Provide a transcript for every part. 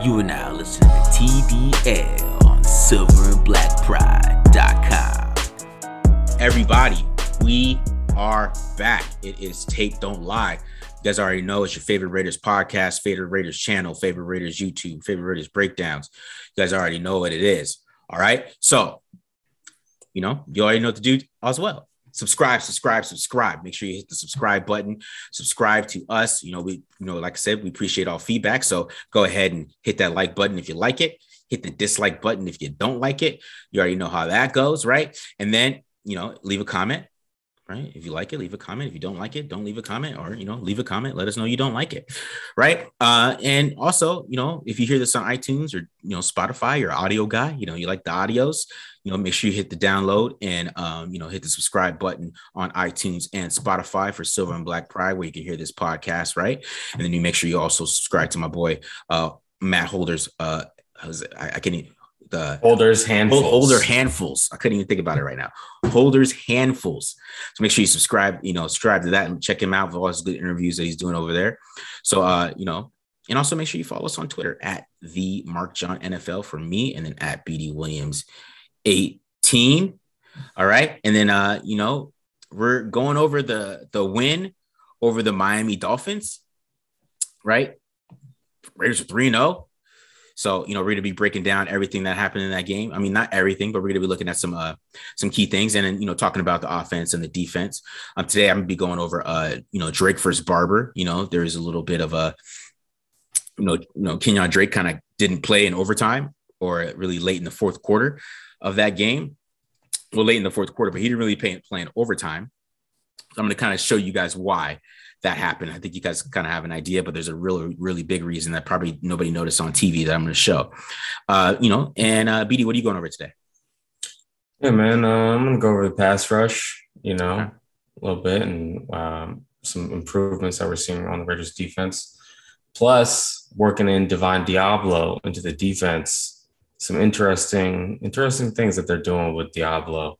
You are now listening to TDL on silverandblackpride.com. Everybody, we are back. It is Tape Don't Lie. You guys already know it's your favorite Raiders podcast, favorite Raiders channel, favorite Raiders YouTube, favorite Raiders breakdowns. You guys already know what it is. All right. So, you know, you already know what to do as well subscribe, subscribe, subscribe. Make sure you hit the subscribe button. Subscribe to us. You know, we, you know, like I said, we appreciate all feedback. So go ahead and hit that like button if you like it. Hit the dislike button if you don't like it. You already know how that goes, right? And then, you know, leave a comment right? If you like it, leave a comment. If you don't like it, don't leave a comment or, you know, leave a comment. Let us know you don't like it, right? Uh, and also, you know, if you hear this on iTunes or, you know, Spotify, you're audio guy, you know, you like the audios, you know, make sure you hit the download and, um, you know, hit the subscribe button on iTunes and Spotify for Silver and Black Pride, where you can hear this podcast, right? And then you make sure you also subscribe to my boy, uh, Matt Holder's, uh, I, I can't even, the holders handfuls. Holder handfuls. I couldn't even think about it right now. Holders handfuls. So make sure you subscribe, you know, subscribe to that and check him out for all his good interviews that he's doing over there. So uh, you know, and also make sure you follow us on Twitter at the Mark John NFL for me, and then at BD Williams 18. All right. And then uh, you know, we're going over the the win over the Miami Dolphins, right? Raiders are 3 0. So, you know, we're going to be breaking down everything that happened in that game. I mean, not everything, but we're going to be looking at some uh, some key things and you know, talking about the offense and the defense. Um, today, I'm going to be going over, uh, you know, Drake versus Barber. You know, there is a little bit of a, you know, you know, Kenyan Drake kind of didn't play in overtime or really late in the fourth quarter of that game. Well, late in the fourth quarter, but he didn't really play, play in overtime. I'm going to kind of show you guys why that happened. I think you guys kind of have an idea, but there's a really, really big reason that probably nobody noticed on TV that I'm going to show. Uh, you know, and uh, BD, what are you going over today? Yeah, man, uh, I'm going to go over the pass rush, you know, okay. a little bit and um, some improvements that we're seeing on the Raiders defense. Plus, working in Divine Deablo into the defense, some interesting, interesting things that they're doing with Deablo.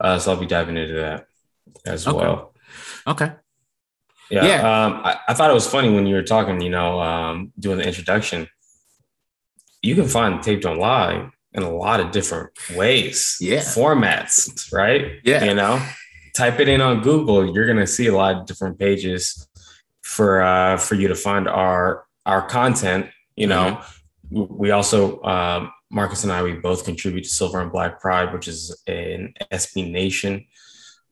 Uh, so I'll be diving into that as okay. well. Okay. Yeah. yeah. Um, I, I, thought it was funny when you were talking, you know, um, doing the introduction. You can find Tape Don't Lie in a lot of different ways, yeah, formats, right? Yeah. You know, type it in on Google, you're gonna see a lot of different pages for uh, for you to find our our content. You know, mm-hmm. we also uh, Marcus and I we both contribute to Silver and Black Pride, which is an SB Nation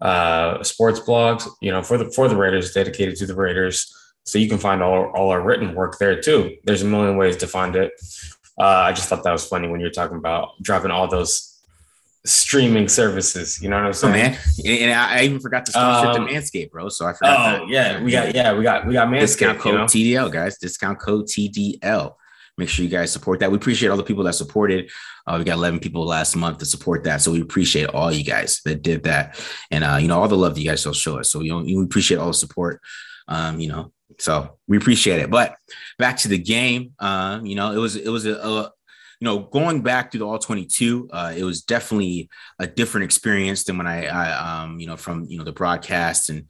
uh, sports blogs, you know, for the for the Raiders, dedicated to the Raiders. So you can find all, all our written work there too. There's a million ways to find it. Uh, I just thought that was funny when you were talking about dropping all those streaming services. You know what I'm saying? Oh, man, and I even forgot to sponsor um, to Manscaped, bro. So I forgot. Oh that. yeah, we got yeah, we got we got Manscaped. Discount code you know? TDL, guys. Discount code TDL. Make sure you guys support that. We appreciate all the people that supported. Uh, we got 11 people last month to support that. So we appreciate all you guys that did that. And, uh, you know, all the love that you guys still show us. So, we appreciate all the support, um, you know, so we appreciate it. But back to the game, um, you know, it was, it was a, a you know, going back to the all 22, uh, it was definitely a different experience than when I, I um, you know, from, you know, the broadcast and,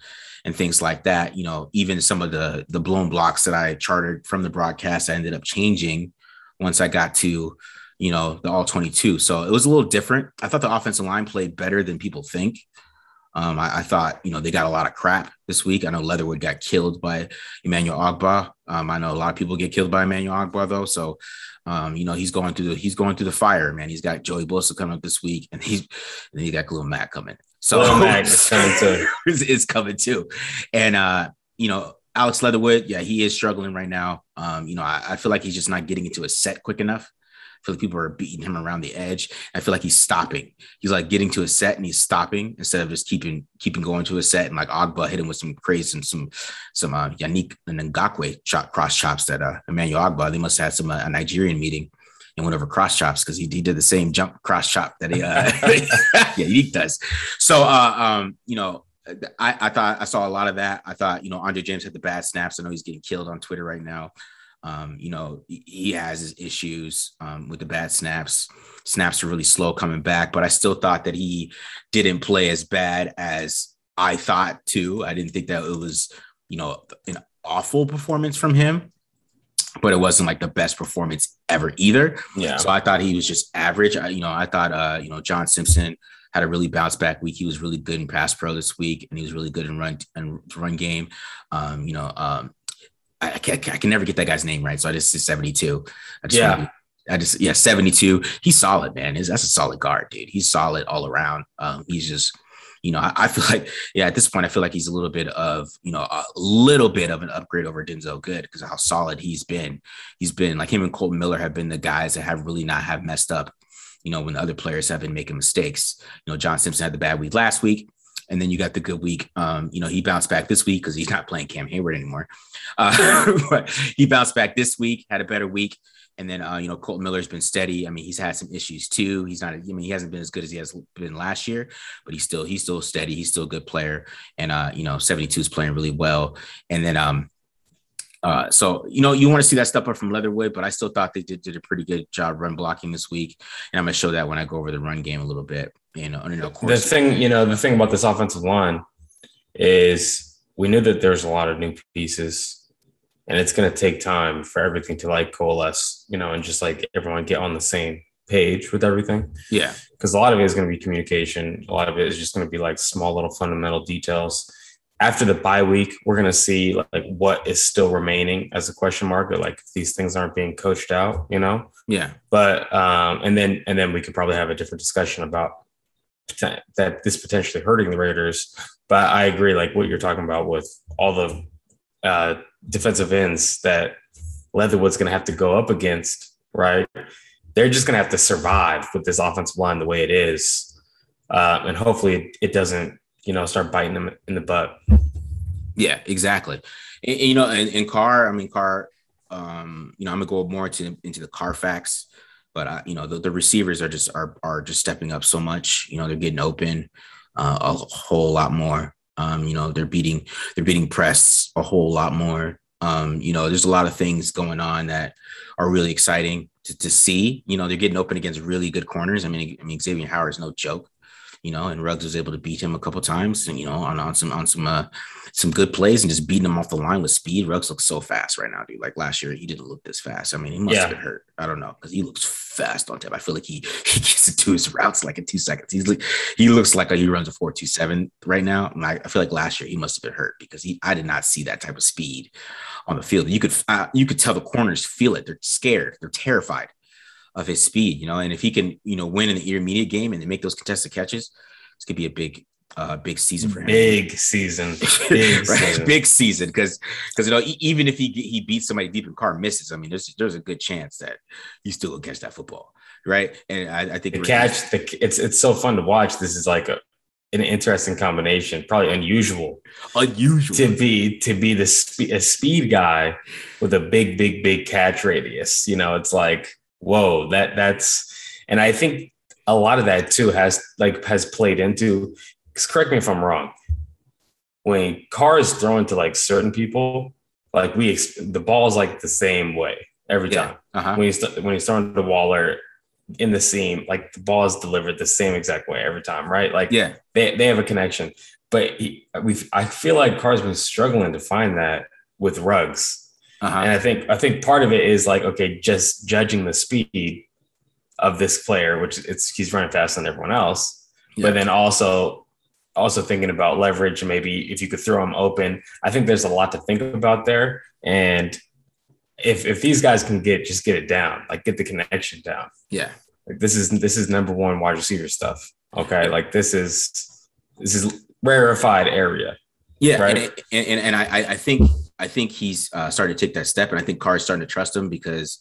and things like that. You know, even some of the the blown blocks that I chartered from the broadcast, I ended up changing once I got to you know the all 22. So it was a little different. I thought the offensive line played better than people think. Um, I, I, thought, you know, they got a lot of crap this week. I know Leatherwood got killed by Emmanuel Ogbah. Um, I know a lot of people get killed by Emmanuel Ogbah though. So, um, you know, he's going through the he's going through the fire, man. He's got Joey Bosa coming up this week, and he's and he got Khalil Mack coming. So is coming too. is coming too. And uh, you know, Alex Leatherwood, yeah, he is struggling right now. Um, you know, I, I, feel like he's just not getting into a set quick enough. I feel like people are beating him around the edge. I feel like he's stopping. He's like getting to a set and he's stopping instead of just keeping keeping going to a set. And like Ogbah hit him with some crazy and some some uh, Yannick and Ngakoue shot cross chops that uh, Emmanuel Ogbah. They must have had some uh, a Nigerian meeting and went over cross chops because he, he did the same jump cross chop that he uh, yeah Yannick does. So uh, um, you know I, I thought I saw a lot of that. I thought, you know, Andre James had the bad snaps. I know he's getting killed on Twitter right now. Um, you know, he has his issues um, with the bad snaps. Snaps are really slow coming back, but I still thought that he didn't play as bad as I thought too. I didn't think that it was, you know, an awful performance from him, but it wasn't like the best performance ever either. Yeah. So I thought he was just average. I, you know, I thought, uh, you know, John Simpson had a really bounce back week. He was really good in pass pro this week, and he was really good in run and run game. Um, you know, um, I, I, can, I can never get that guy's name right, so I just said 72. I just yeah. I just yeah, 72. He's solid, man. He's, that's a solid guard, dude. He's solid all around. Um, he's just, you know, I, I, feel like, yeah, at this point, I feel like he's a little bit of, you know, a little bit of an upgrade over Denzelle Good because of how solid he's been. He's been like him and Kolton Miller have been the guys that have really not have messed up you know, when the other players have been making mistakes. You know, John Simpson had the bad week last week, and then you got the good week. Um, you know, he bounced back this week because he's not playing Cam Heyward anymore. Uh, but he bounced back this week, had a better week. And then, uh, you know, Kolton Miller's been steady. I mean, he's had some issues too. He's not, I mean, he hasn't been as good as he has been last year, but he's still, he's still steady. He's still a good player. And, uh, you know, 72 is playing really well. And then, um, uh, so you know you want to see that step up from Leatherwood, but I still thought they did, did a pretty good job run blocking this week, and I'm gonna show that when I go over the run game a little bit. You know, you know the thing you know the thing about this offensive line is we knew that there's a lot of new pieces, and it's gonna take time for everything to like coalesce. You know, and just like everyone get on the same page with everything. Yeah, because a lot of it is going to be communication. A lot of it is just going to be like small little fundamental details after the bye week, we're going to see like what is still remaining as a question mark, or like these things aren't being coached out, you know? Yeah. But um, and then and then we could probably have a different discussion about that this potentially hurting the Raiders. But I agree, like what you're talking about with all the uh, defensive ends that Leatherwood's going to have to go up against, right? They're just going to have to survive with this offensive line the way it is, uh, and hopefully it doesn't you know, start biting them in the butt. Yeah, exactly. And, you know, and, and Carr, I mean, Carr, um, you know, I'm gonna go more into into the Carfax, but uh, you know, the, the receivers are just are are just stepping up so much. You know, they're getting open uh, a whole lot more. Um, you know, they're beating they're beating press a whole lot more. Um, you know, there's a lot of things going on that are really exciting to, to see. You know, they're getting open against really good corners. I mean, I mean Xavier Howard is no joke you know, and Ruggs was able to beat him a couple times, and you know, on, on some on some uh, some good plays and just beating him off the line with speed. Ruggs looks so fast right now, dude. Like last year, he didn't look this fast. I mean, he must yeah. have been hurt. I don't know because he looks fast on tape. I feel like he he gets into his routes like in two seconds. He's like he looks like a, he runs a four two seven right now. And I, I feel like last year he must have been hurt because he I did not see that type of speed on the field. You could uh, you could tell the corners feel it. They're scared. They're terrified of his speed. You know, and if he can you know win in the intermediate game and make those contested catches it's gonna be a big uh big season for him. Big season. Big right? season. Big season because because you know even if he he beats somebody deep in Carr misses, I mean there's there's a good chance that he still will catch that football. Right. And I, I think the catch the it's it's so fun to watch. This is like a an interesting combination, probably unusual. Unusual to be to be the spe- a speed guy with a big, big, big catch radius. You know, it's like, whoa, that that's and I think a lot of that too has like has played into. Correct me if I'm wrong. When Carr is thrown to like certain people, like we the ball is like the same way every time. Yeah. Uh-huh. When he's when he's thrown to Waller in the seam, like the ball is delivered the same exact way every time, right? Like yeah, they they have a connection. But we I feel like Carr's been struggling to find that with Ruggs. Uh-huh. And I think I think part of it is like okay, just judging the speed of this player, which it's he's running faster than everyone else. Yeah. But then also also thinking about leverage, maybe if you could throw him open. I think there's a lot to think about there. And if if these guys can get just get it down, like get the connection down. Yeah. Like this is this is number one wide receiver stuff. Okay. Like this is this is rarefied area. Yeah. Right? And, and, and I I think I think he's uh, starting to take that step, and I think Carr's starting to trust him because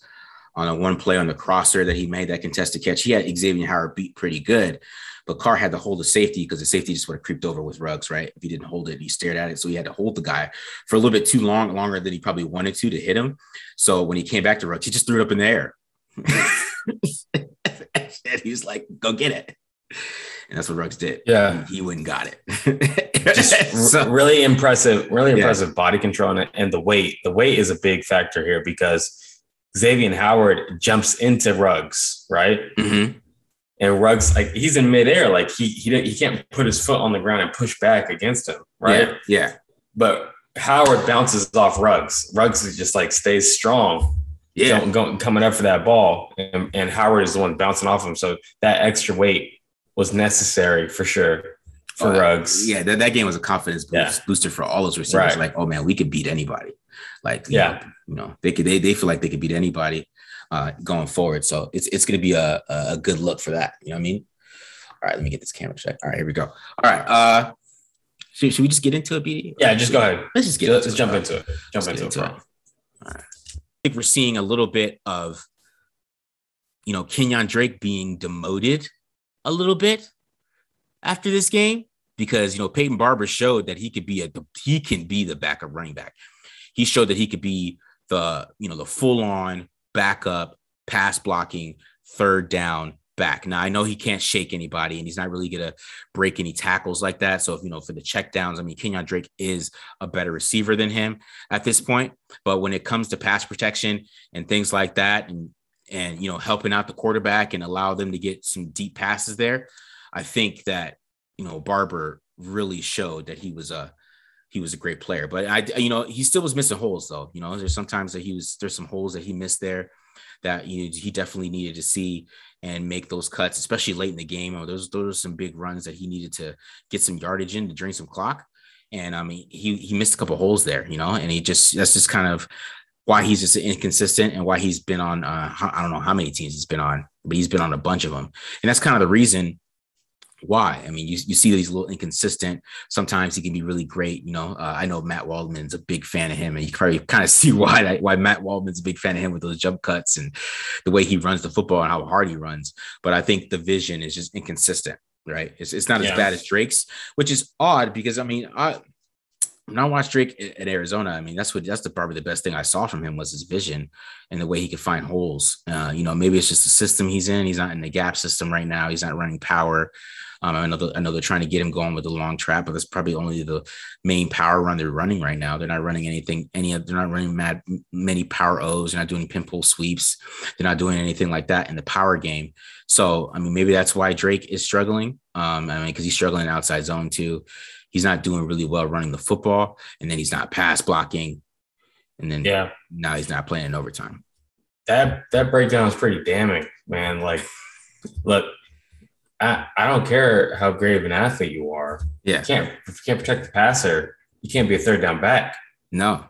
on a one play on the crosser that he made that contested catch. He had Xavier Howard beat pretty good, but Carr had to hold the safety because the safety just would have creeped over with Ruggs, right? If he didn't hold it, he stared at it. So he had to hold the guy for a little bit too long, longer than he probably wanted to to hit him. So when he came back to Ruggs, he just threw it up in the air. and he was like, go get it. And that's what Ruggs did. Yeah. He, he went and got it. Just so, really impressive, really impressive yeah. body control and, and the weight. The weight is a big factor here because Xavier Howard jumps into Ruggs, right? Mm-hmm. And Ruggs, like he's in midair, like he he he can't put his foot on the ground and push back against him, right? Yeah. yeah. But Howard bounces off Ruggs. Ruggs is just like stays strong. Yeah. Going, going, coming up for that ball. And, and Howard is the one bouncing off him. So that extra weight was necessary for sure for uh, Ruggs. Yeah, that, that game was a confidence boost, yeah. booster for all those receivers. Right. Like, oh man, we could beat anybody. Like, yeah, know, you know, they could they, they feel like they could beat anybody uh, going forward. So it's it's gonna be a, a good look for that. You know what I mean? All right, let me get this camera check. All right, here we go. All right. Uh should, should we just get into it, BD? Yeah, just go ahead. Let's just get let's, let's jump into it. Jump into, into, it. it. All right. I think we're seeing a little bit of you know Kenyan Drake being demoted a little bit after this game because you know Peyton Barber showed that he could be a he can be the backup running back. He showed that he could be the you know the full on backup pass blocking third down back. Now I know he can't shake anybody and he's not really gonna break any tackles like that. So if you know for the check downs, I mean Kenyan Drake is a better receiver than him at this point. But when it comes to pass protection and things like that, and and you know helping out the quarterback and allow them to get some deep passes there, I think that you know Barber really showed that he was a he was a great player. But I you know he still was missing holes though. You know there's sometimes that he was there's some holes that he missed there that you know, he definitely needed to see and make those cuts, especially late in the game. Or those those are some big runs that he needed to get some yardage in to drain some clock. And I mean, he he missed a couple holes there, you know, and he just that's just kind of why he's just inconsistent and why he's been on uh, I don't know how many teams he's been on, but he's been on a bunch of them, and that's kind of the reason why. I mean, you, you see that he's a little inconsistent. Sometimes he can be really great. You know, uh, I know Matt Waldman's a big fan of him, and you probably kind of see why why Matt Waldman's a big fan of him with those jump cuts and the way he runs the football and how hard he runs. But I think the vision is just inconsistent. Right? It's, it's not yeah. as bad as Drake's, which is odd because I mean, I when I watched Drake at Arizona, I mean, that's what that's the probably the best thing I saw from him was his vision and the way he could find holes. Uh, you know, maybe it's just the system he's in. He's not in the gap system right now. He's not running power. Um, I know, the, I know they're trying to get him going with the long trap, but that's probably only the main power run they're running right now. They're not running anything, any, they're not running mad, many power O's. They're not doing pin-pull sweeps. They're not doing anything like that in the power game. So, I mean, maybe that's why Drake is struggling. Um, I mean, because he's struggling outside zone too. He's not doing really well running the football, and then he's not pass blocking, and then yeah, now he's not playing in overtime. That that breakdown is pretty damning, man. Like, look, I, I don't care how great of an athlete you are. Yeah. You can't if you can't protect the passer, you can't be a third down back. No.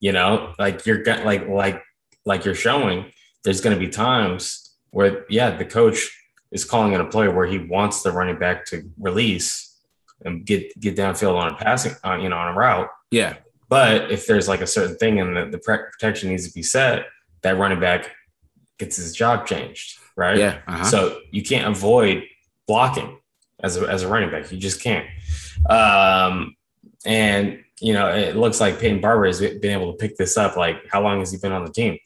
You know, like you're like like like you're showing, there's gonna be times where yeah, the coach is calling in a play where he wants the running back to release and get get downfield on a passing on uh, you know on a route. Yeah. But if there's like a certain thing and the, the protection needs to be set, that running back gets his job changed right? Yeah. Uh-huh. So you can't avoid blocking as a, as a running back. You just can't. Um, and you know, it looks like Peyton Barber has been able to pick this up. Like, how long has he been on the team?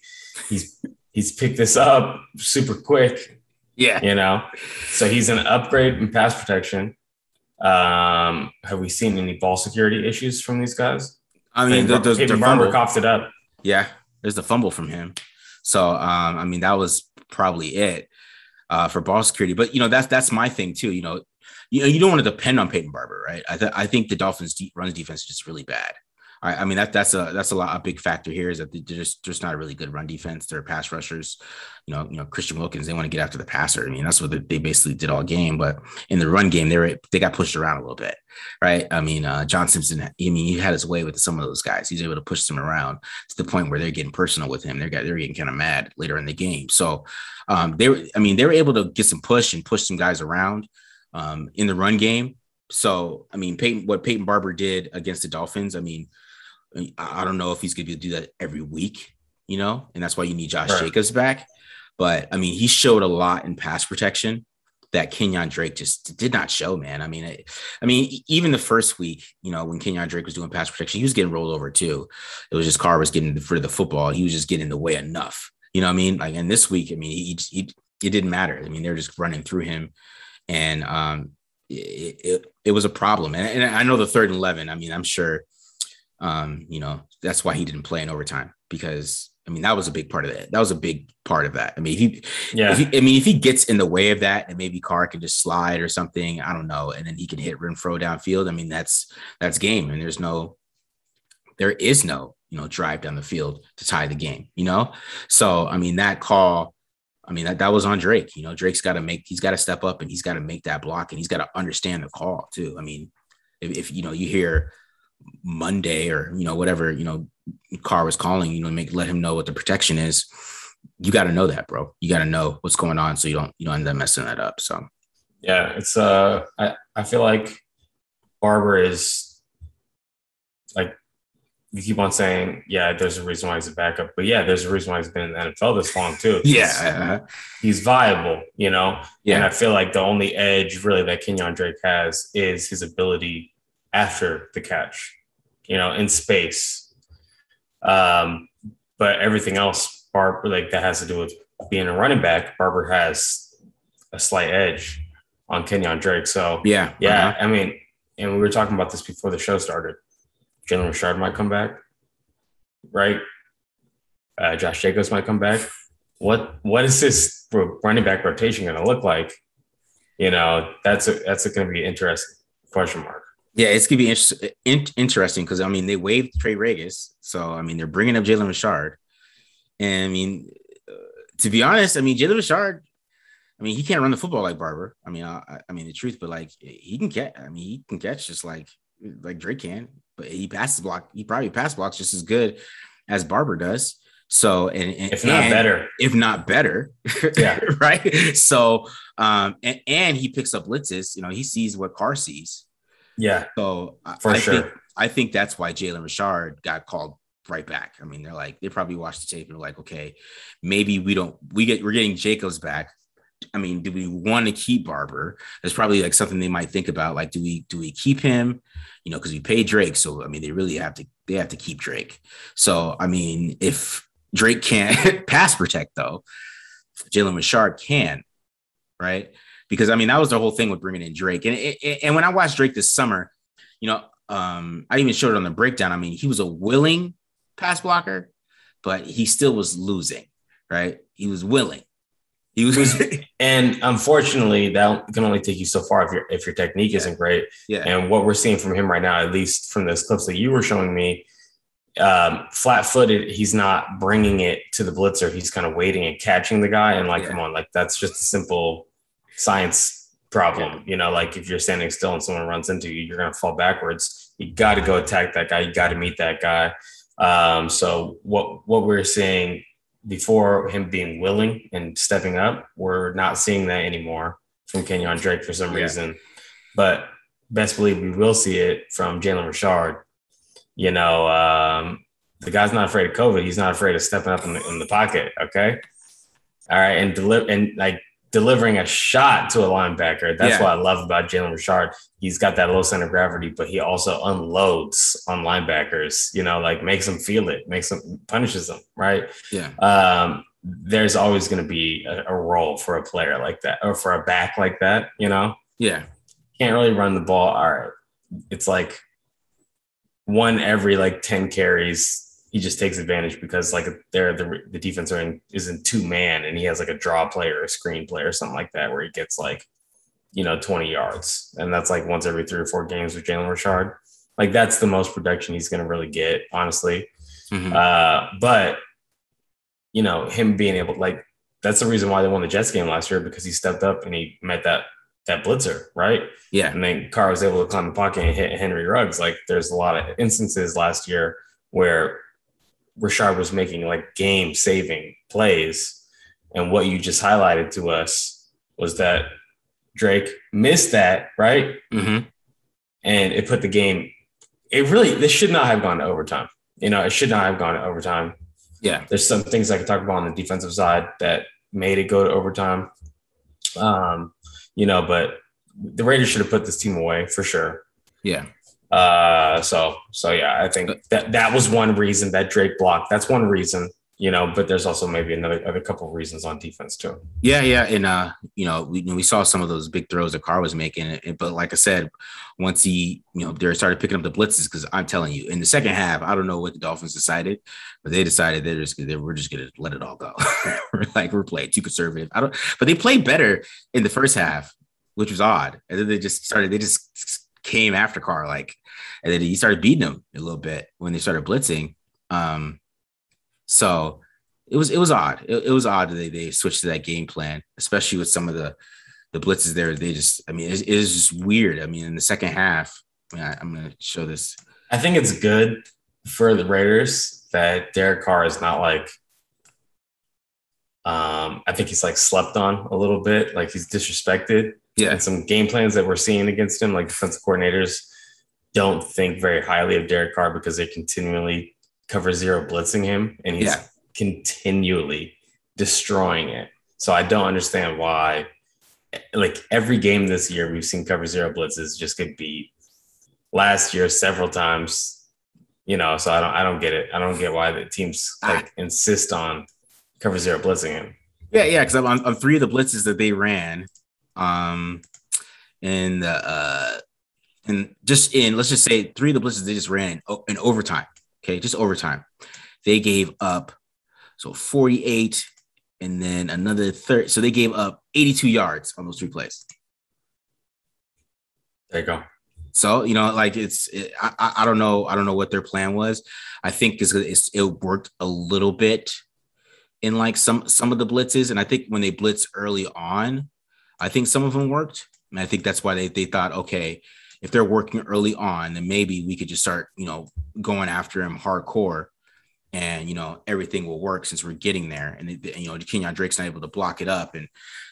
He's he's picked this up super quick. Yeah. You know, so he's an upgrade in pass protection. Um, have we seen any ball security issues from these guys? I mean, the, the, Peyton Barber coughed it up. Yeah, there's the fumble from him. So, um, I mean, that was probably it uh, for ball security. But you know, that's that's my thing too. You know, you know, you don't want to depend on Peyton Barber, right? I, th- I think the Dolphins' deep runs defense is just really bad. I, I mean that that's a that's a lot a big factor here is that they're just just not a really good run defense. They're pass rushers. You know, you know Christian Wilkins. They want to get after the passer. I mean that's what they basically did all game. But in the run game, they were they got pushed around a little bit, right? I mean uh, John Simpson. I mean he had his way with some of those guys. He's able to push them around to the point where they're getting personal with him. They're they're getting kind of mad later in the game. So um, they were. I mean they were able to get some push and push some guys around um, in the run game. So I mean Peyton, what Peyton Barber did against the Dolphins. I mean I don't know if he's going to do that every week, you know, and that's why you need Josh Right. Jacobs back. But I mean, he showed a lot in pass protection that Kenyan Drake just did not show, man. I mean, I, I mean, even the first week, you know, when Kenyan Drake was doing pass protection, he was getting rolled over too. It was just Carr was getting for the football. He was just getting in the way enough. You know what I mean? Like, and this week, I mean, he, he it didn't matter. I mean, they're just running through him, and um, it, it, it was a problem. And, and I know the third and eleven. I mean, I'm sure, um, you know, that's why he didn't play in overtime because I mean that was a big part of that. That was a big part of that. I mean, he, Yeah. if he I mean, if he gets in the way of that, and maybe Carr can just slide or something, I don't know, and then he can hit Renfrow downfield. I mean, that's that's game, and there's no, there is no, you know, drive down the field to tie the game. You know, so I mean that call. I mean, that, that was on Drake. You know, Drake's got to make, he's got to step up and he's got to make that block and he's got to understand the call too. I mean, if, if, you know, you hear Monday or, you know, whatever, you know, Carr was calling, you know, make, let him know what the protection is. You got to know that, bro. You got to know what's going on so you don't, you don't end up messing that up. So, Yeah, it's uh I, I feel like Barber is like you keep on saying, yeah, there's a reason why he's a backup, but yeah, there's a reason why he's been in the NFL this long too. Yeah. he's viable, you know. Yeah, And I feel like the only edge really that Kenyan Drake has is his ability after the catch, you know, in space. Um, but everything else, Barber, like that has to do with being a running back. Barber has a slight edge on Kenyan Drake. So Yeah. yeah, uh-huh. I mean, and we were talking about this before the show started. Jalen Richard might come back, right? Uh, Josh Jacobs might come back. What what is this running back rotation going to look like? You know, that's a, that's going to be an interesting question mark. Yeah, it's gonna be inter- in- interesting because I mean they waived Trey Ragas, so I mean they're bringing up Jalen Richard, and I mean uh, to be honest, I mean Jalen Richard, I mean he can't run the football like Barber. I mean, I, I mean the truth, but like he can catch. I mean he can catch just like like Drake can, but he passes block. He probably pass blocks just as good as Barber does. So and, and If not and- better, if not better. Yeah. right. So um and, and he picks up blitzes, you know, he sees what Carr sees. Yeah, So I- For I sure. think I think that's why Jalen Richard got called right back. I mean, they're like they probably watched the tape and they're like, okay, maybe we don't we get we're getting Jacobs back. I mean, do we want to keep Barber? That's probably like something they might think about. Like, do we do we keep him? You know, because we pay Drake, so I mean, they really have to they have to keep Drake. So I mean, if Drake can't pass protect though, Jalen Richard can, right? Because I mean, that was the whole thing with bringing in Drake. And and- and when I watched Drake this summer, you know, um, I even showed it on the breakdown. I mean, he was a willing pass blocker, but he still was losing, right? He was willing. He was, and unfortunately, that can only take you so far if your if your technique isn't great. yeah, And what we're seeing from him right now, at least from those clips that you were showing me, um, flat footed, he's not bringing it to the blitzer. He's kind of waiting and catching the guy. And like, Yeah. come on, like that's just a simple science problem. You know, like if you're standing still and someone runs into you, you're going to fall backwards. You got to go attack that guy. You got to meet that guy. Um, so what what we're seeing before him being willing and stepping up, we're not seeing that anymore from Kenyan Drake for some Yeah. reason. But best believe we will see it from Jalen Richard. You know, um, the guy's not afraid of COVID. He's not afraid of stepping up in the, in the pocket. Okay. All right. And deliver and like delivering a shot to a linebacker. That's Yeah. what I love about Jalen Richard. He's got that low center of gravity, but he also unloads on linebackers, you know, like makes them feel it, makes them punishes them. Right yeah, um, there's always going to be a, a role for a player like that or for a back like that. You know, yeah, can't really run the ball. All right, it's like one every like ten carries. He just takes advantage because like they're the the defense are in, is in two man and he has like a draw player or a screen player or something like that where he gets like you know 20 yards and that's like once every three or four games with Jalen Richard. Like that's the most production he's going to really get, honestly. Mhm. Uh, but you know, him being able like that's the reason why they won the Jets game last year because he stepped up and he met that that blitzer, right? yeah, And then Carr was able to climb the pocket and hit Henry Ruggs. Like there's a lot of instances last year where Rashard was making like game saving plays. And what you just highlighted to us was that Drake missed that, right? Mhm. and it put the game. It really this should not have gone to overtime. You know, it should not have gone to overtime. Yeah. There's some things I could talk about on the defensive side that made it go to overtime. Um, you know, but the Raiders should have put this team away for sure. Yeah. Uh, so so yeah, I think that that was one reason that Drake blocked. That's one reason, you know. But there's also maybe another other couple of reasons on defense too. Yeah, yeah, and uh, you know, we we saw some of those big throws that Carr was making, but like I said, once he, you know, they started picking up the blitzes, because I'm telling you, in the second half, I don't know what the Dolphins decided, but they decided they're just they were just gonna let it all go. like we're playing too conservative. I don't, but they played better in the first half, which was odd, and then they just started. They just came after Carr like and then he started beating them a little bit when they started blitzing. Um, so it was it was odd. It, it was odd that they, they switched to that game plan, especially with some of the the blitzes there. They just, I mean, it, it is just weird. I mean, in the second half, I I'm going to show this. I think it's good for the Raiders that Derek Carr is not like um, I think he's like slept on a little bit, like he's disrespected. Yeah. And some game plans that we're seeing against him, like defensive coordinators don't think very highly of Derek Carr because they continually cover zero blitzing him and he's yeah. continually destroying it. So I don't understand why like every game this year we've seen cover zero blitzes just get beat. Last year several times, you know, so I don't I don't get it. I don't get why the teams like I, insist on cover zero blitzing him. Yeah, yeah, because on, on three of the blitzes that they ran, um, in the uh and just in let's just say three of the blitzes they just ran in, overtime. Okay, just overtime. They gave up so 48 and then another third. So they gave up 82 yards on those three plays. There you go. So you know, like it's it, I, I don't know I don't know what their plan was. I think it's, it's it worked a little bit in like some some of the blitzes, and I think when they blitz early on, I think some of them worked, and I think that's why they they thought okay, if they're working early on, then maybe we could just start, you know, going after him hardcore and, you know, everything will work since we're getting there. And, you know, Kenyan Drake's not able to block it up. And,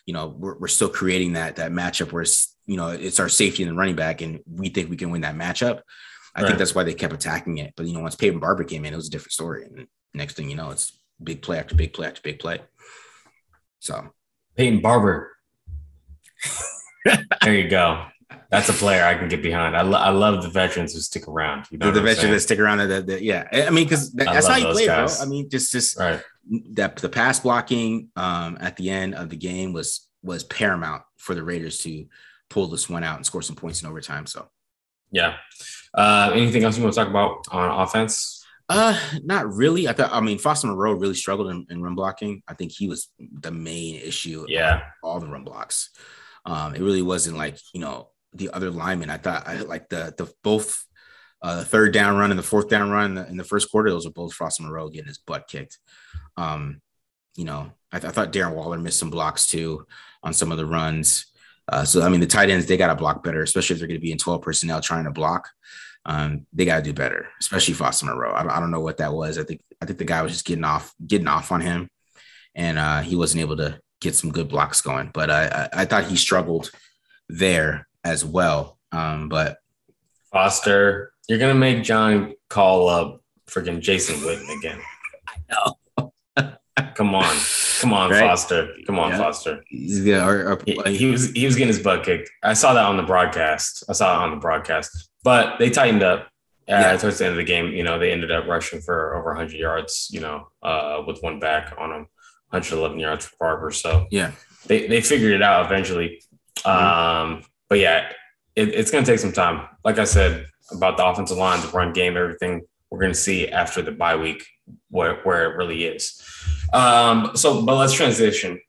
you know, we're, we're still creating that, that matchup where it's, you know, it's our safety and the running back. And we think we can win that matchup. I right. think that's why they kept attacking it. But, you know, once Peyton Barber came in, it was a different story. And next thing you know, it's big play after big play after big play. So Peyton Barber. there you go. That's a player I can get behind. I, lo- I love the veterans who stick around. You know the veterans that stick around. That, that, yeah, I mean, because that, that's how you play, guys. bro. I mean, just just right. that the pass blocking um, at the end of the game was was paramount for the Raiders to pull this one out and score some points in overtime. So, yeah. Uh, anything else you want to talk about on offense? Uh, not really. I thought. I mean, Foster Moreau really struggled in, in run blocking. I think he was the main issue. Yeah, all the run blocks. Um, it really wasn't like you know the other linemen. I thought I like the the both uh, the third down run and the fourth down run in the, in the first quarter. Those were both Foster Moreau getting his butt kicked. Um, you know, I, th- I, thought Darren Waller missed some blocks too on some of the runs. Uh, so I mean, the tight ends they got to block better, especially if they're going to be in twelve personnel trying to block. Um, they got to do better, especially Foster Moreau. I, I, don't know what that was. I think I think the guy was just getting off getting off on him, and uh, he wasn't able to get some good blocks going. But I, I, I thought he struggled there as well. Um, but Foster, you're gonna make John call up freaking Jason Witten again. I know. Come on, come on, right? Foster. Come on, yeah. Foster. Yeah, or, or, he, he, was he was getting his butt kicked. I saw that on the broadcast. I saw it on the broadcast, but they tightened up. Uh, yeah. towards the end of the game, you know, they ended up rushing for over 100 yards, you know, uh, with one back on them, 111 yards for Barber. So yeah, they, they figured it out eventually. Mm-hmm. Um, but yeah, it, it's going to take some time. Like I said about the offensive line, the run game, everything we're going to see after the bye week where, where it really is. Um, so, but let's transition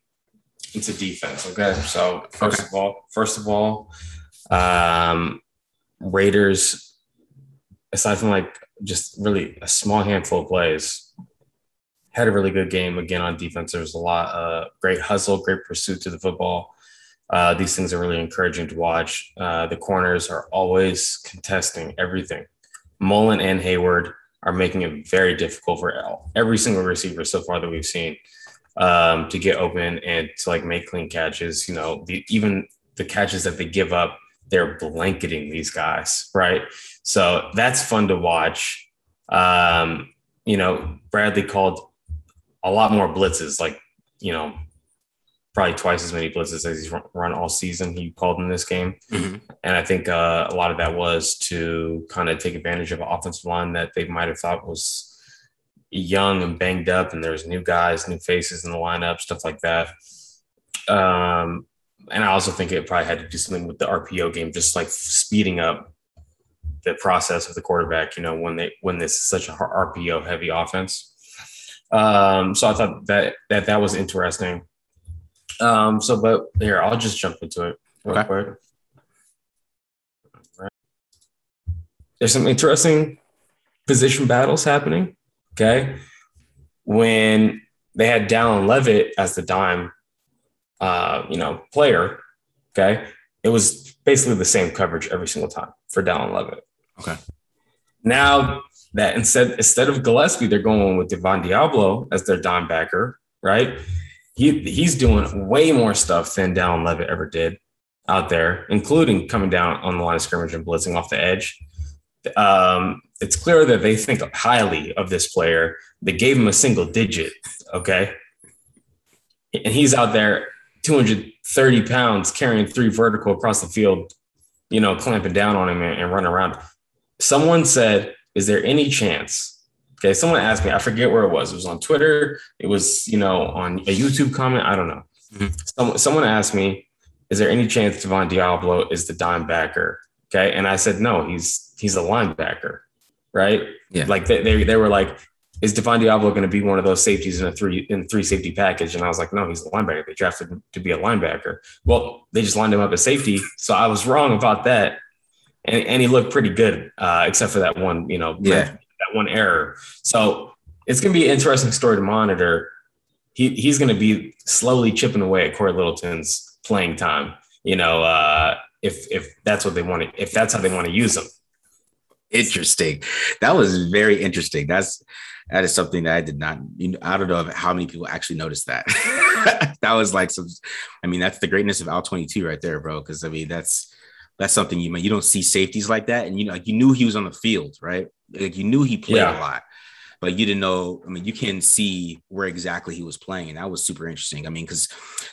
into defense. Okay. So first okay. of all, first of all, um, Raiders, aside from like just really a small handful of plays, had a really good game again on defense. There was a lot, uh, great hustle, great pursuit to the football. Uh, these things are really encouraging to watch. Uh, the corners are always contesting everything. Mullen and Hayward are making it very difficult for every single receiver so far that we've seen um, to get open and to like make clean catches. You know, the, even the catches that they give up, they're blanketing these guys, right? So that's fun to watch. Um, you know, Bradley called a lot more blitzes, like you know, probably twice as many blitzes as he's run all season. He called in this game, mm-hmm. and I think uh, a lot of that was to kind of take advantage of an offensive line that they might have thought was young and banged up, and there's new guys, new faces in the lineup, stuff like that. Um, and I also think it probably had to do something with the RPO game, just like speeding up the process of the quarterback. You know, when they when this is such a RPO heavy offense. Um, so I thought that that that was interesting. Um, so, but here I'll just jump into it real okay. quick. Right. There's some interesting position battles happening. Okay, when they had Dallin Leavitt as the dime uh, you know, player, okay, it was basically the same coverage every single time for Dallin Leavitt. Okay. Now that instead instead of Gillespie, they're going with Devon Deablo as their dime backer, right? He he's doing way more stuff than Dallin Leavitt ever did out there, including coming down on the line of scrimmage and blitzing off the edge. Um, it's clear that they think highly of this player. They gave him a single digit, okay, and he's out there 230 pounds carrying three vertical across the field, you know, clamping down on him and, and running around. Someone said, Is there any chance? Okay, someone asked me, I forget where it was. It was on Twitter, it was, you know, on a YouTube comment. I don't know. Mm-hmm. Someone, someone asked me, Is there any chance Devon Deablo is the dime backer? Okay. And I said, No, he's he's a linebacker, right? Yeah. Like they, they, they were like, is Devon Deablo going to be one of those safeties in a three in three safety package? And I was like, no, he's a linebacker. They drafted him to be a linebacker. Well, they just lined him up as safety, so I was wrong about that. And, and he looked pretty good, uh, except for that one, you know, yeah. That one error. So it's going to be an interesting story to monitor. He he's going to be slowly chipping away at Cory Littleton's playing time. You know, uh, if if that's what they want to, if that's how they want to use him. Interesting. That was very interesting. That's that is something that I did not, I don't know how many people actually noticed that. that was like some, I mean, that's the greatness of All 22 right there, bro. Cause I mean, that's, that's something you, mean you don't see safeties like that. And you know, like you knew he was on the field, right? Like you knew he played yeah. a lot, but you didn't know. I mean, you can see where exactly he was playing. And that was super interesting. I mean, cause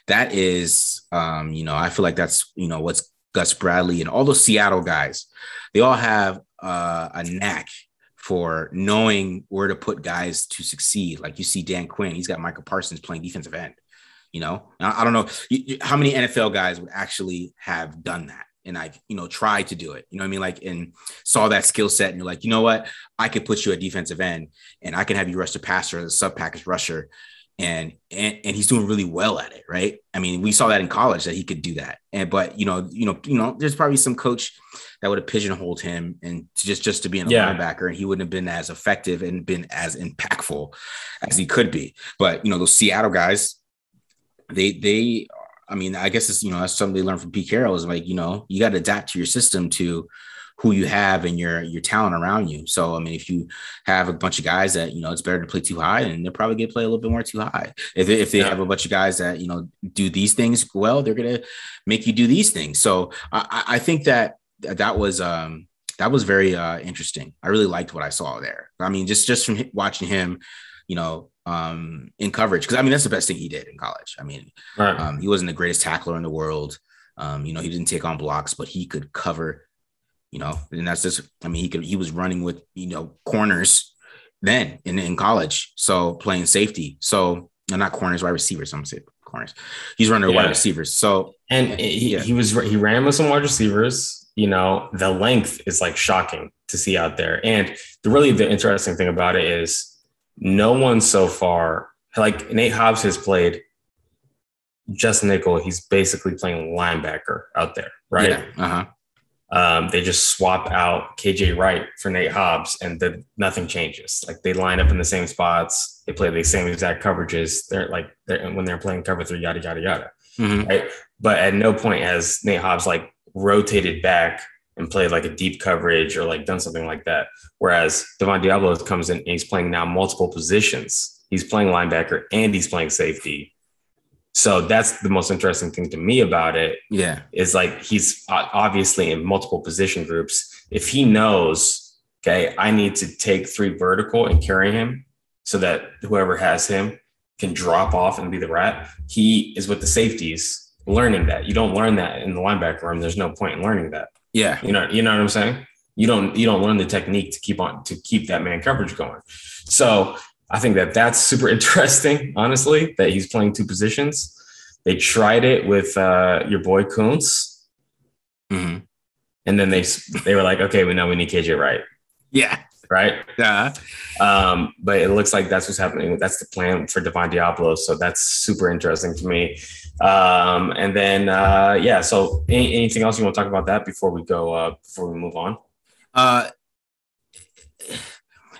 that is, um, you know, I feel like that's, you know, what's Gus Bradley and all those Seattle guys, they all have uh, a knack for knowing where to put guys to succeed. Like you see Dan Quinn, he's got Micah Parsons playing defensive end. You know, I, don't know how many NFL guys would actually have done that. And I've, you know, tried to do it. You know I mean? Like, and saw that skill set, and you're like, you know what? I could put you at defensive end, and I can have you rush the passer as a sub package rusher, and, and and he's doing really well at it, right? I mean, we saw that in college that he could do that. And but you know, you know, you know, there's probably some coach that would have pigeonholed him and just just to be a yeah. linebacker, and he wouldn't have been as effective and been as impactful as he could be. But you know, those Seattle guys, they they, I mean, I guess it's you know that's something they learned from Pete Carroll is like you know you got to adapt to your system to who you have and your your talent around you. So I mean, if you have a bunch of guys that you know it's better to play too high, and they're probably gonna play a little bit more too high. If they, if they yeah. have a bunch of guys that you know do these things well, they're gonna make you do these things. So I, I think that that was um that was very uh interesting. I really liked what I saw there. I mean, just just from watching him, you know, um in coverage because I mean that's the best thing he did in college. I mean, right. um, he wasn't the greatest tackler in the world. Um, you know, he didn't take on blocks, but he could cover you know, and that's just, I mean, he could, he was running with, you know, corners then in, in college. So playing safety. So not corners, wide receivers. I'm saying corners. He's running yeah. wide receivers. So, and he, yeah. he was, he ran with some wide receivers, you know, the length is like shocking to see out there. And the really, the interesting thing about it is no one so far, like Nate Hobbs has played just nickel. He's basically playing linebacker out there. Right. Yeah. Uh-huh. Um, they just swap out KJ Wright for Nate Hobbs, and the, nothing changes. Like they line up in the same spots, they play the same exact coverages. They're like they're, when they're playing cover three, yada yada yada. Mm-hmm. Right? But at no point has Nate Hobbs like rotated back and played like a deep coverage or like done something like that. Whereas Devon Deablo comes in and he's playing now multiple positions. He's playing linebacker and he's playing safety so that's the most interesting thing to me about it. Yeah. Is like he's obviously in multiple position groups. If he knows, okay, I need to take three vertical and carry him so that whoever has him can drop off and be the rat. He is with the safeties learning that. You don't learn that in the linebacker room. There's no point in learning that. Yeah. You know, you know what I'm saying? You don't you don't learn the technique to keep on to keep that man coverage going. So I think that that's super interesting, honestly, that he's playing two positions. They tried it with uh, your boy Kuntz, hmm and then they they were like, okay, we know we need KJ Wright, Yeah. right? Yeah. Um, but it looks like that's what's happening. That's the plan for Devon Deablo. So that's super interesting to me. Um, and then uh, yeah. So any, anything else you want to talk about that before we go uh, before we move on? Uh,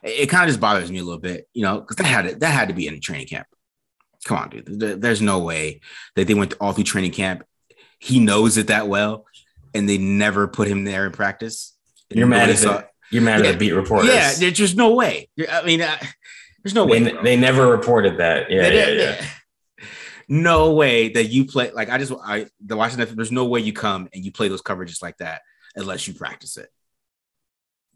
it kind of just bothers me a little bit, you know, because that had to, that had to be in a training camp. Come on, dude. There's no way that they went all through training camp. He knows it that well, and they never put him there in practice. You're mad at the, you're mad Yeah. at the beat reporters. Yeah, there's just no way. I mean, uh, there's no way. they, they never reported that. Yeah, They- yeah, yeah. No way that you play like I just I the Washington. There's no way you come and you play those coverages like that unless you practice it.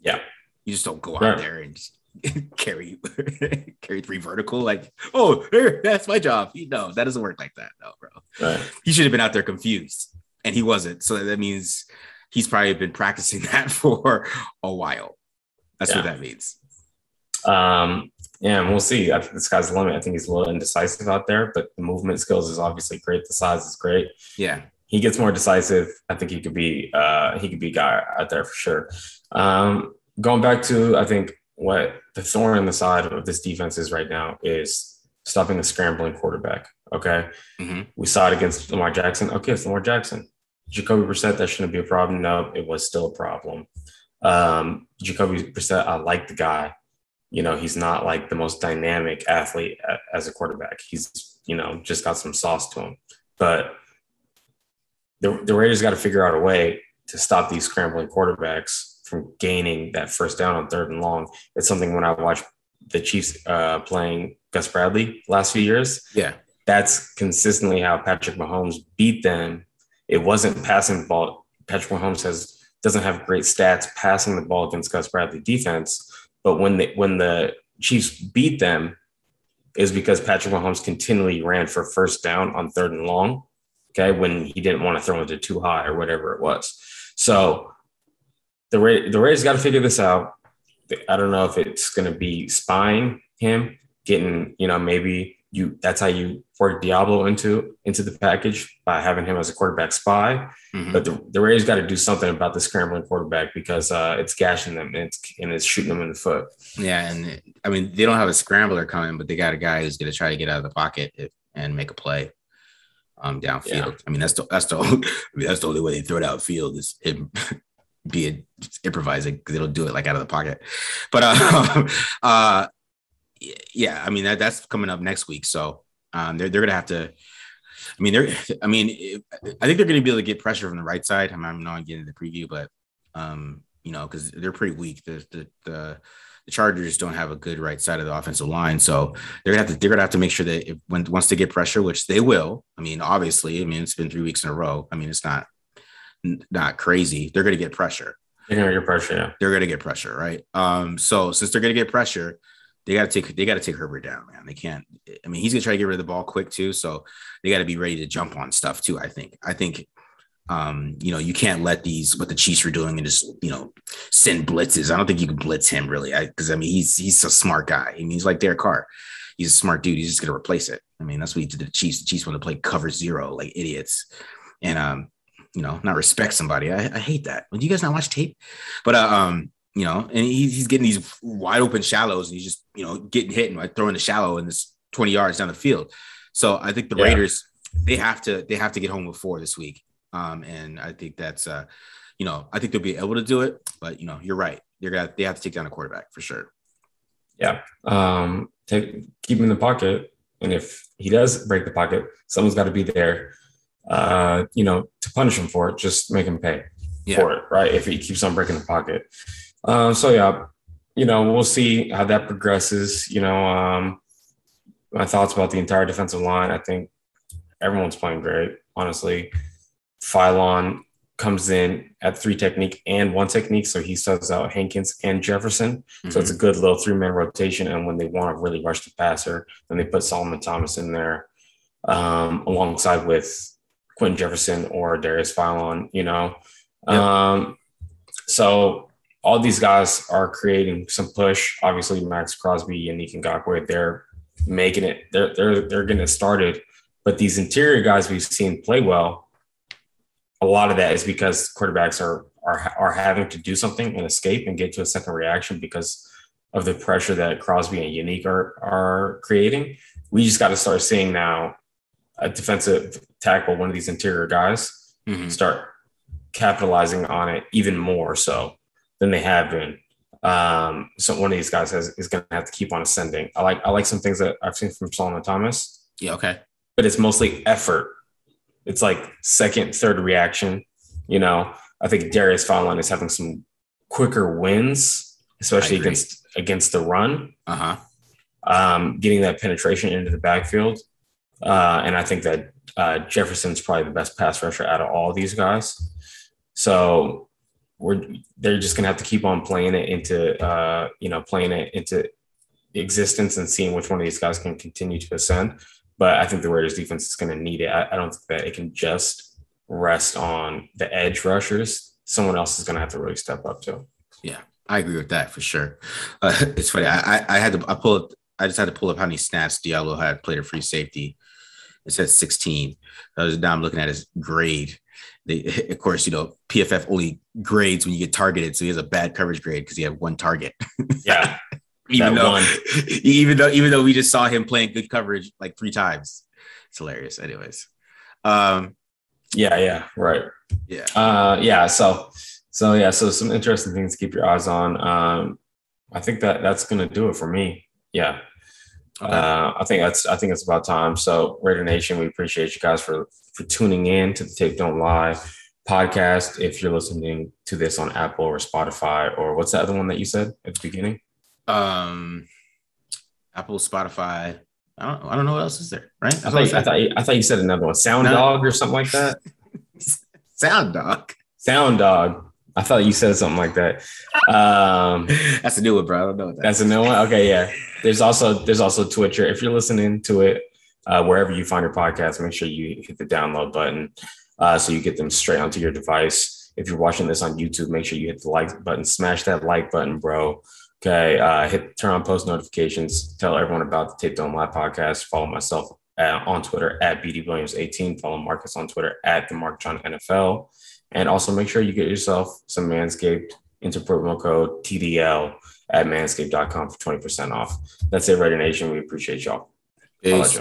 Yeah. you just don't go out Right. there and just carry carry three vertical like oh there that's my job. No, that doesn't work like that. No, bro. Right. He should have been out there confused and he wasn't. So that means he's probably been practicing that for a while. That's what that means. Um, yeah, and we'll see. I think the sky's the limit. I think he's a little indecisive out there, but the movement skills is obviously great. The size is great. Yeah. He gets more decisive. I think he could be uh he could be a guy out there for sure. Um, going back to I think what the thorn in the side of this defense is right now is stopping the scrambling quarterback. Okay. Mhm. We saw it against Lamar Jackson. Okay, it's Lamar Jackson. Jacoby Brissett, that shouldn't be a problem. No, it was still a problem. Um, Jacoby Brissett, I like the guy. You know, he's not like the most dynamic athlete as a quarterback. He's, you know, just got some sauce to him. But the, the Raiders got to figure out a way to stop these scrambling quarterbacks from gaining that first down on third and long. It's something when I watch the Chiefs uh, playing Gus Bradley last few years, Yeah. that's consistently how Patrick Mahomes beat them. It wasn't passing the ball. Patrick Mahomes has doesn't have great stats passing the ball against Gus Bradley defense, but when they when the Chiefs beat them, is because Patrick Mahomes continually ran for first down on third and long. Okay, when he didn't want to throw into too high or whatever it was. So the Ra- the Raiders got to figure this out. I don't know if it's going to be spying him, getting you know maybe you that's how you work Deablo into into the package by having him as a quarterback spy. Mhm. But the, the Raiders got to do something about the scrambling quarterback because uh, it's gashing them and it's and it's shooting them in the foot. Yeah, and I mean they don't have a scrambler coming, but they got a guy who's going to try to get out of the pocket if, and make a play um downfield. Yeah. I mean that's the that's the I mean, that's the only way they throw it outfield is him be it improvising because don't do it like out of the pocket. But uh, uh yeah, I mean that that's coming up next week, so um they're they're gonna have to. I mean, they're. I mean, it- I think they're going to be able to get pressure from the right side. I'm, I'm not getting the preview, but um, you know, because they're pretty weak. The, the the the Chargers don't have a good right side of the offensive line, so they're gonna have to they're gonna have to make sure that if, when once they get pressure, which they will. I mean, obviously, I mean it's been three weeks in a row. I mean, it's not not crazy. They're gonna get pressure. They're gonna get pressure. Yeah. They're gonna get pressure, right? Um, so since they're gonna get pressure, they gotta take they gotta take Herbert down, man. They can't. I mean, he's gonna try to get rid of the ball quick too, so they gotta be ready to jump on stuff too. I think. I think. Um, you know, you can't let these what the Chiefs were doing and just you know send blitzes. I don't think you can blitz him really, because I, mean he's he's a smart guy. I mean he's like Derek Carr. He's a smart dude. He's just gonna replace it. I mean that's what he did to the Chiefs. The Chiefs want to play cover zero like idiots, and um, you know, not respect somebody. I, I hate that. Would you guys not watch tape? But uh, um, you know, and he's, he's getting these wide open shallows, and he's just you know getting hit and like throwing the shallow and this twenty yards down the field. So I think the Yeah. Raiders they have to they have to get home with four this week. Um, and I think that's uh, you know, I think they'll be able to do it. But you know, you're right. They're gonna they have to take down a quarterback for sure. Yeah. Um, take keep him in the pocket, and if he does break the pocket, someone's got to be there. Uh, you know, to punish him for it. Just make him pay Yeah. for it, right? If he keeps on breaking the pocket. Um, so yeah, you know, we'll see how that progresses. You know, um, my thoughts about the entire defensive line. I think everyone's playing great, honestly. Philon comes in at three technique and one technique. So he subs out Hankins and Jefferson. Mm-hmm. So it's a good little three man rotation. And when they want to really rush the passer, then they put Solomon Thomas in there um, alongside with Quinton Jefferson or Darius Philon, you know. Yep. Um, so all these guys are creating some push. Obviously, Maxx Crosby, Yannick Ngakoue, they're making it, they're they're they're getting it started. But these interior guys we've seen play well, a lot of that is because quarterbacks are are are having to do something and escape and get to a second reaction because of the pressure that Crosby and Unique are are creating. We just got to start seeing now a defensive tackle, one of these interior guys, mm-hmm. start capitalizing on it even more so than they have been. Um, so one of these guys has, is going to have to keep on ascending. I like I like some things that I've seen from Solomon Thomas. Yeah, okay, but it's mostly effort it's like second, third reaction. You know, I think Darius Philon is having some quicker wins, especially against against the run. Uh-huh. Um, getting that penetration into the backfield. Uh, and I think that uh, Jefferson's probably the best pass rusher out of all of these guys. So we're they're just gonna have to keep on playing it into uh, you know playing it into existence and seeing which one of these guys can continue to ascend. But I think the Raiders defense is going to need it. I, I don't think that it can just rest on the edge rushers. Someone else is going to have to really step up too. Yeah, I agree with that for sure. Uh, it's funny. I, I had to I pull up. I just had to pull up how many snaps Deablo had played a free safety. It says 16. I was now I'm looking at his grade. They, of course, you know, PFF only grades when you get targeted. So he has a bad coverage grade because he had one target. Yeah even though one. even though even though we just saw him playing good coverage like three times. It's hilarious. Anyways. Um yeah, yeah, right. Yeah. Uh yeah, so so yeah, so some interesting things to keep your eyes on. Um I think that that's gonna do it for me. Yeah. Uh, I think that's I think it's about time. So Raider Nation, we appreciate you guys for for tuning in to the Tape Don't Lie podcast. If you're listening to this on Apple or Spotify or what's the other one that you said at the beginning? um, Apple, Spotify. I don't, I don't know what else is there, right? I thought, you, I, thought you, I thought you said another one, Sound no. Dog or something like that. Sound Dog. Sound Dog. I thought you said something like that. Um, that's a new one, bro. I don't know. That that's is. a new one. Okay, yeah. There's also there's also Twitter. If you're listening to it uh, wherever you find your podcast, make sure you hit the download button uh, so you get them straight onto your device. If you're watching this on YouTube, make sure you hit the like button. Smash that like button, bro. Okay, uh, hit turn on post notifications. Tell everyone about the Tape Don't Lie podcast. Follow myself at, on Twitter at BD Williams 18. Follow Marcus on Twitter at the Mark John NFL. And also make sure you get yourself some Manscaped. Enter promo code TDL at manscaped.com for 20% off. That's it, Raider Nation. We appreciate y'all. Peace.